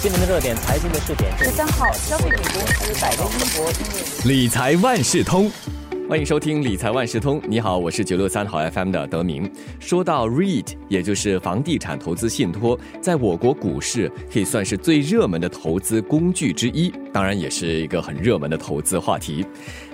今年的热点财经的试点，十三号，消费品公司百威英博理财万事通。欢迎收听理财万事通。你好，我是九六三号 FM 的德明。说到 REIT，也就是房地产投资信托，在我国股市可以算是最热门的投资工具之一，当然也是一个很热门的投资话题。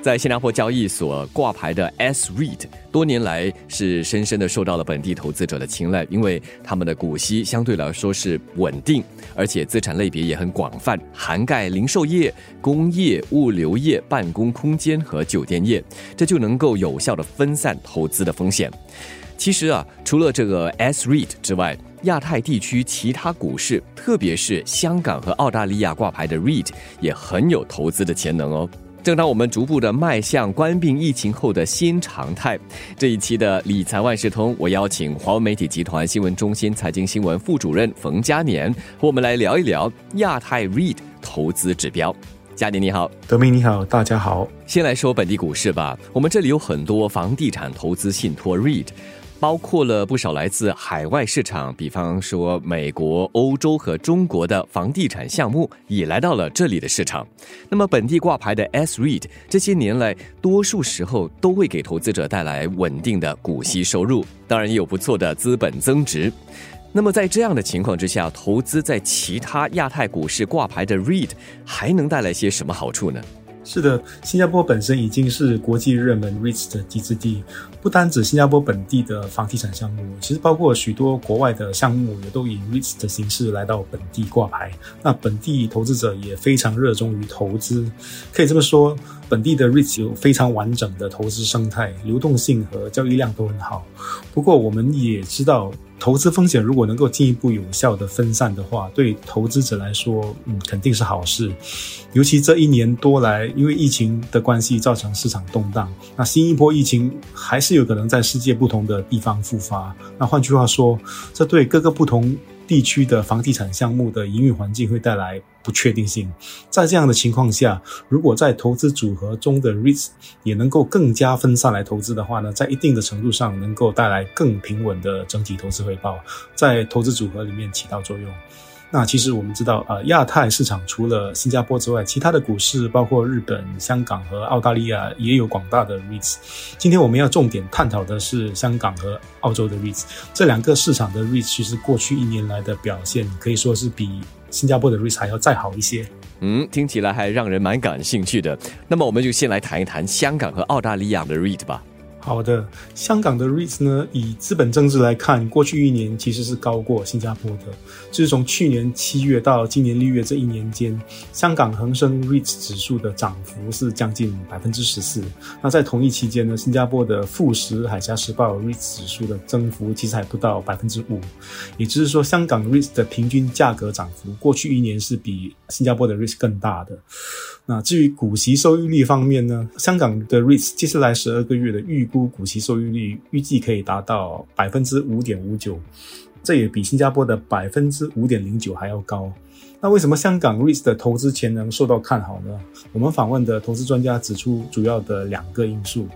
在新加坡交易所挂牌的 S REIT，多年来是深深的受到了本地投资者的青睐，因为他们的股息相对来说是稳定，而且资产类别也很广泛，涵盖零售业、工业、物流业、办公空间和酒店业，这就能够有效的分散投资的风险。其实啊，除了这个 S REIT 之外，亚太地区其他股市，特别是香港和澳大利亚挂牌的 REIT，也很有投资的潜能哦。正当我们逐步的迈向关闭疫情后的新常态，这一期的理财万事通，我邀请华为媒体集团新闻中心财经新闻副主任冯嘉年和我们来聊一聊亚太 REIT 投资指标。嘉年你好，德明你好，大家好。先来说本地股市吧，我们这里有很多房地产投资信托 REIT。包括了不少来自海外市场，比方说美国、欧洲和中国的房地产项目也来到了这里的市场。那么本地挂牌的 S REIT 这些年来，多数时候都会给投资者带来稳定的股息收入，当然也有不错的资本增值。那么在这样的情况之下，投资在其他亚太股市挂牌的 REIT 还能带来些什么好处呢？是的，新加坡本身已经是国际热门 REIT 的集资地，不单指新加坡本地的房地产项目，其实包括许多国外的项目也都以 REIT 的形式来到本地挂牌。那本地投资者也非常热衷于投资，可以这么说，本地的 REIT 有非常完整的投资生态，流动性和交易量都很好。不过我们也知道。投资风险如果能够进一步有效的分散的话，对投资者来说，嗯，肯定是好事。尤其这一年多来，因为疫情的关系造成市场动荡，那新一波疫情还是有可能在世界不同的地方复发。那换句话说，这对各个不同。地区的房地产项目的营运环境会带来不确定性，在这样的情况下，如果在投资组合中的 REITs 也能够更加分散来投资的话呢，在一定的程度上能够带来更平稳的整体投资回报，在投资组合里面起到作用。那其实我们知道，呃，亚太市场除了新加坡之外，其他的股市包括日本、香港和澳大利亚也有广大的 REITs。今天我们要重点探讨的是香港和澳洲的 REITs。这两个市场的 REITs 其实过去一年来的表现可以说是比新加坡的 REITs 还要再好一些。嗯，听起来还让人蛮感兴趣的。那么我们就先来谈一谈香港和澳大利亚的 REIT 吧。好的，香港的 REITs 呢，以资本增值来看，过去一年其实是高过新加坡的。就是从去年七月到今年六月这一年间，香港恒生 REITs 指数的涨幅是将近百分之十四。那在同一期间呢，新加坡的富时海峡时报 REITs 指数的增幅其实还不到百分之五。也就是说，香港 REITs 的平均价格涨幅，过去一年是比新加坡的 REITs 更大的。那至于股息收益率方面呢，香港的 REITs 接下来十二个月的预估股息收益率预计可以达到百分之五点五九，这也比新加坡的百分之五点零九还要高。那为什么香港 REITs 的投资潜能受到看好呢？我们访问的投资专家指出，主要的两个因素。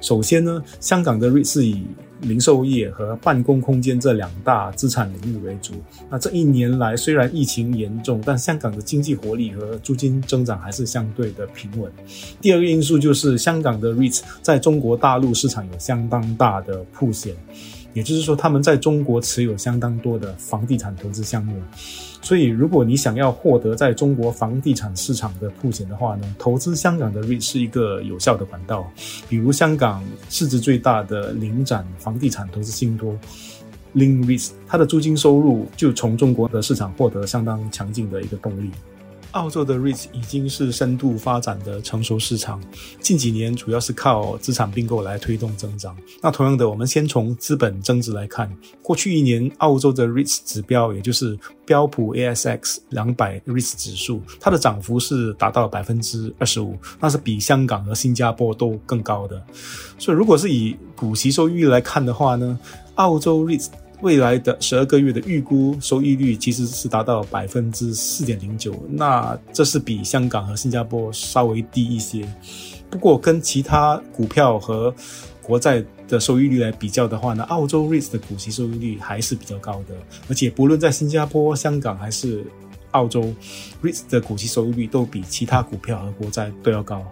首先呢，香港的 REIT 是以零售业和办公空间这两大资产领域为主。那这一年来，虽然疫情严重，但香港的经济活力和租金增长还是相对的平稳。第二个因素就是香港的 REITs 在中国大陆市场有相当大的铺线，也就是说，他们在中国持有相当多的房地产投资项目。所以，如果你想要获得在中国房地产市场的铺险的话呢，投资香港的 REIT 是一个有效的管道。比如，香港市值最大的领展房地产投资信托 Link REIT，它的租金收入就从中国的市场获得相当强劲的一个动力。澳洲的 REIT 已经是深度发展的成熟市场，近几年主要是靠资产并购来推动增长。那同样的，我们先从资本增值来看，过去一年澳洲的 REIT 指标，也就是标普 ASX 两百 REIT 指数，它的涨幅是达到了百分之二十五，那是比香港和新加坡都更高的。所以，如果是以股息收益率来看的话呢，澳洲 REIT。未来的十二个月的预估收益率其实是达到百分之四点零九，那这是比香港和新加坡稍微低一些。不过跟其他股票和国债的收益率来比较的话呢，澳洲 REITs 的股息收益率还是比较高的。而且不论在新加坡、香港还是澳洲，REITs 的股息收益率都比其他股票和国债都要高。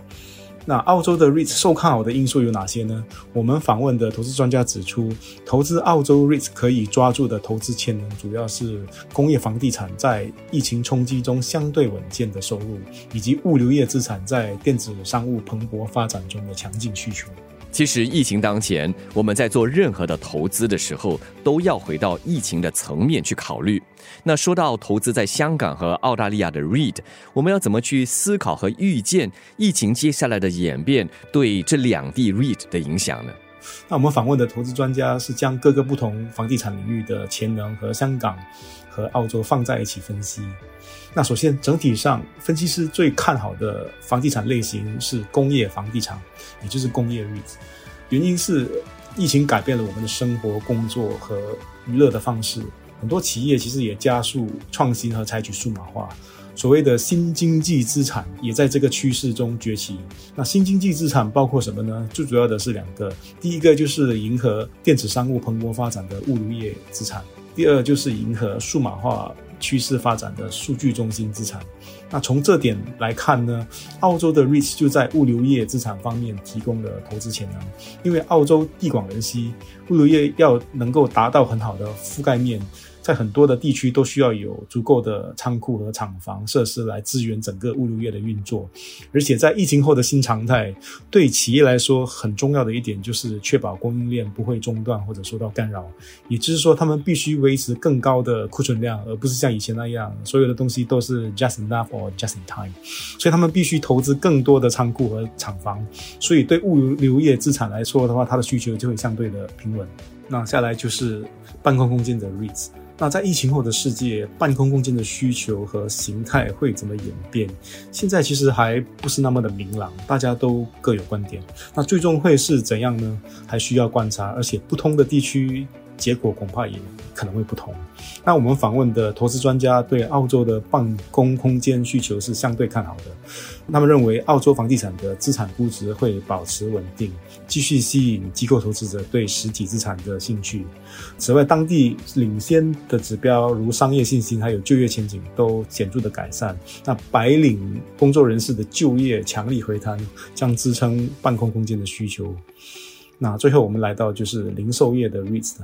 那澳洲的 REITs 受看好的因素有哪些呢？我们访问的投资专家指出，投资澳洲 REITs 可以抓住的投资潜能，主要是工业房地产在疫情冲击中相对稳健的收入，以及物流业资产在电子商务蓬勃发展中的强劲需求。其实疫情当前，我们在做任何的投资的时候，都要回到疫情的层面去考虑。那说到投资在香港和澳大利亚的 REIT，我们要怎么去思考和预见疫情接下来的演变对这两地 REIT 的影响呢？那我们访问的投资专家是将各个不同房地产领域的潜能和香港和澳洲放在一起分析。那首先，整体上，分析师最看好的房地产类型是工业房地产，也就是工业 REIT。原因是疫情改变了我们的生活、工作和娱乐的方式，很多企业其实也加速创新和采取数码化。所谓的新经济资产也在这个趋势中崛起。那新经济资产包括什么呢？最主要的是两个，第一个就是迎合电子商务蓬勃发展的物流业资产，第二就是迎合数码化。趋势发展的数据中心资产，那从这点来看呢，澳洲的 REITs 就在物流业资产方面提供了投资潜能，因为澳洲地广人稀，物流业要能够达到很好的覆盖面。在很多的地区都需要有足够的仓库和厂房设施来支援整个物流业的运作，而且在疫情后的新常态，对企业来说很重要的一点就是确保供应链不会中断或者受到干扰。也就是说，他们必须维持更高的库存量，而不是像以前那样所有的东西都是 just enough or just in time。所以他们必须投资更多的仓库和厂房。所以对物流业资产来说的话，它的需求就会相对的平稳。那下来就是办公空间的 REITs。那在疫情后的世界，半空空间的需求和形态会怎么演变？现在其实还不是那么的明朗，大家都各有观点。那最终会是怎样呢？还需要观察，而且不同的地区。结果恐怕也可能会不同。那我们访问的投资专家对澳洲的办公空间需求是相对看好的。他们认为澳洲房地产的资产估值会保持稳定，继续吸引机构投资者对实体资产的兴趣。此外，当地领先的指标如商业信心还有就业前景都显著的改善。那白领工作人士的就业强力回弹将支撑办公空间的需求。那最后我们来到就是零售业的 REITs，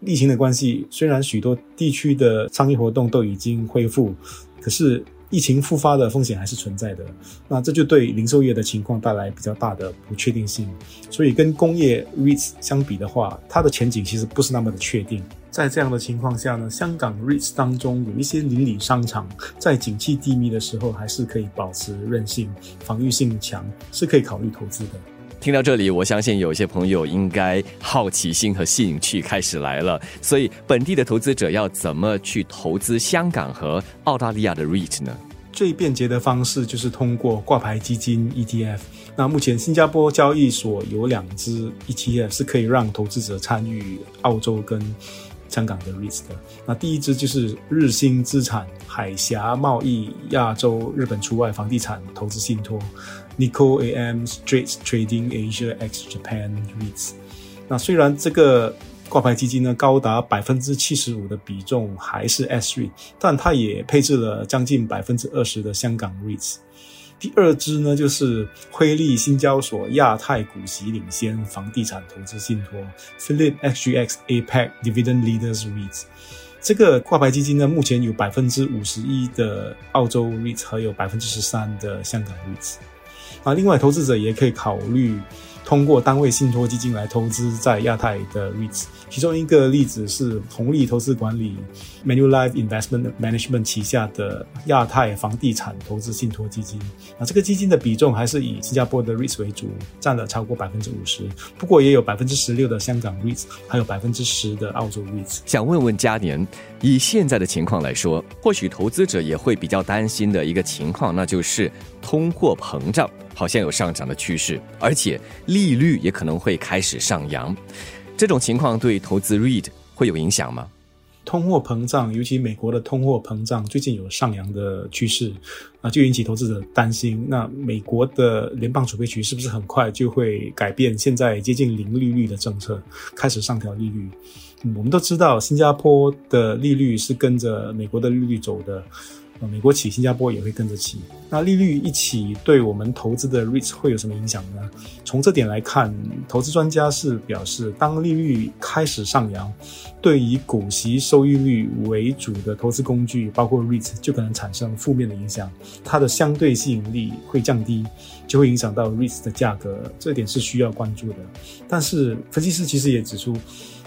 疫情的关系，虽然许多地区的商业活动都已经恢复，可是疫情复发的风险还是存在的。那这就对零售业的情况带来比较大的不确定性。所以跟工业 REITs 相比的话，它的前景其实不是那么的确定。在这样的情况下呢，香港 REITs 当中有一些邻里商场，在景气低迷的时候还是可以保持韧性，防御性强，是可以考虑投资的。听到这里，我相信有些朋友应该好奇心和兴趣开始来了。所以，本地的投资者要怎么去投资香港和澳大利亚的 REIT 呢？最便捷的方式就是通过挂牌基金 ETF。那目前新加坡交易所有两只 ETF 是可以让投资者参与澳洲跟香港的 REIT 的。那第一只就是日兴资产海峡贸易亚洲日本除外房地产投资信托。Nikko AM Straits Trading Asia X Japan REITs，那虽然这个挂牌基金呢高达百分之七十五的比重还是 S REIT，但它也配置了将近百分之二十的香港 REITs。第二支呢就是辉利新交所亚太股息领先房地产投资信托 Philip XGX APEC Dividend Leaders REITs。这个挂牌基金呢目前有百分之五十一的澳洲 REITs 和有百分之十三的香港 REITs。啊，另外投资者也可以考虑。通过单位信托基金来投资在亚太的 REITs，其中一个例子是红利投资管理 Manulife Investment Management 旗下的亚太房地产投资信托基金。啊，这个基金的比重还是以新加坡的 REITs 为主，占了超过百分之五十。不过也有百分之十六的香港 REITs，还有百分之十的澳洲 REITs。想问问嘉年，以现在的情况来说，或许投资者也会比较担心的一个情况，那就是通货膨胀。好像有上涨的趋势，而且利率也可能会开始上扬。这种情况对投资 REIT 会有影响吗？通货膨胀，尤其美国的通货膨胀最近有上扬的趋势啊，就引起投资者担心。那美国的联邦储备局是不是很快就会改变现在接近零利率的政策，开始上调利率？我们都知道，新加坡的利率是跟着美国的利率走的。美国起，新加坡也会跟着起。那利率一起，对我们投资的 REITs 会有什么影响呢？从这点来看，投资专家是表示，当利率开始上扬，对以股息收益率为主的投资工具，包括 REITs，就可能产生负面的影响，它的相对吸引力会降低，就会影响到 REITs 的价格，这点是需要关注的。但是分析师其实也指出。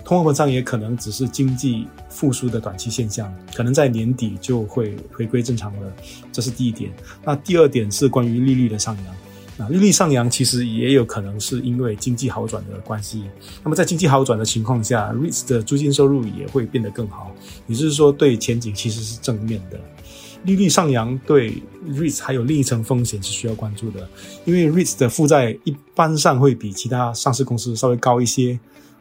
通货膨胀也可能只是经济复苏的短期现象，可能在年底就会回归正常了。这是第一点。那第二点是关于利率的上扬。那利率上扬其实也有可能是因为经济好转的关系。那么在经济好转的情况下，REITs 的租金收入也会变得更好，也就是说对前景其实是正面的。利率上扬对 REITs 还有另一层风险是需要关注的，因为 REITs 的负债一般上会比其他上市公司稍微高一些。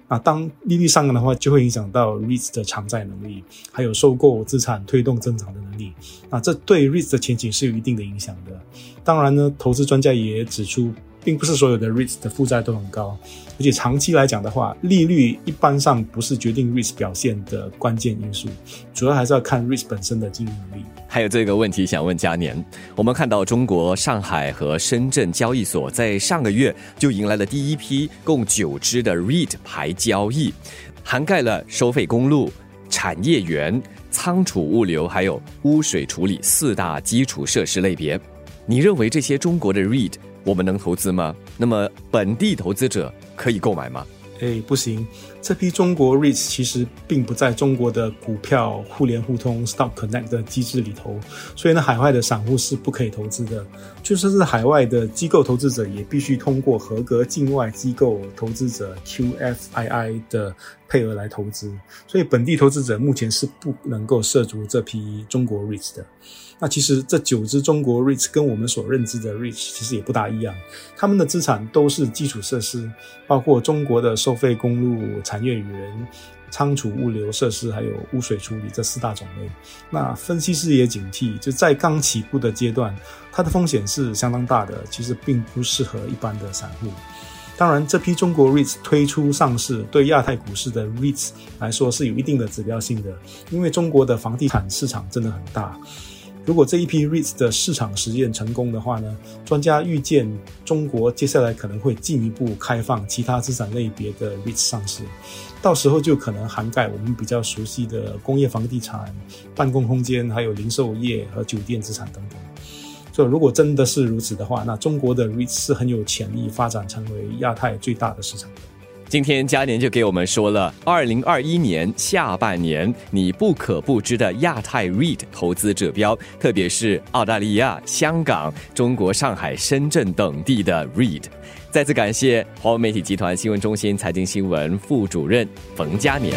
啊，当利率上扬的话，就会影响到 REITs 的偿债能力，还有收购资产推动增长的能力。啊，这对 REITs 的前景是有一定的影响的。当然呢，投资专家也指出。并不是所有的 REITs 的负债都很高，而且长期来讲的话，利率一般上不是决定 REITs 表现的关键因素，主要还是要看 REITs 本身的经营能力。还有这个问题想问嘉年，我们看到中国上海和深圳交易所在上个月就迎来了第一批共九只的 REIT 牌交易，涵盖了收费公路、产业园、仓储物流还有污水处理四大基础设施类别。你认为这些中国的 REIT？我们能投资吗？那么本地投资者可以购买吗？哎，不行，这批中国 REITs 其实并不在中国的股票互联互通 Stock Connect 的机制里头，所以呢，海外的散户是不可以投资的。就算是海外的机构投资者，也必须通过合格境外机构投资者 QFII 的配额来投资。所以本地投资者目前是不能够涉足这批中国 REITs 的。那其实这九只中国 REITs 跟我们所认知的 REITs 其实也不大一样，他们的资产都是基础设施，包括中国的收费公路、产业园、仓储物流设施，还有污水处理这四大种类。那分析师也警惕，就在刚起步的阶段，它的风险是相当大的，其实并不适合一般的散户。当然，这批中国 REITs 推出上市，对亚太股市的 REITs 来说是有一定的指标性的，因为中国的房地产市场真的很大。如果这一批 REITs 的市场实验成功的话呢，专家预见中国接下来可能会进一步开放其他资产类别的 REITs 上市，到时候就可能涵盖我们比较熟悉的工业房地产、办公空间，还有零售业和酒店资产等等。所以，如果真的是如此的话，那中国的 REITs 是很有潜力发展成为亚太最大的市场的。今天嘉年就给我们说了，二零二一年下半年你不可不知的亚太 REIT 投资指标，特别是澳大利亚、香港、中国上海、深圳等地的 REIT。再次感谢华为媒体集团新闻中心财经新闻副主任冯嘉年。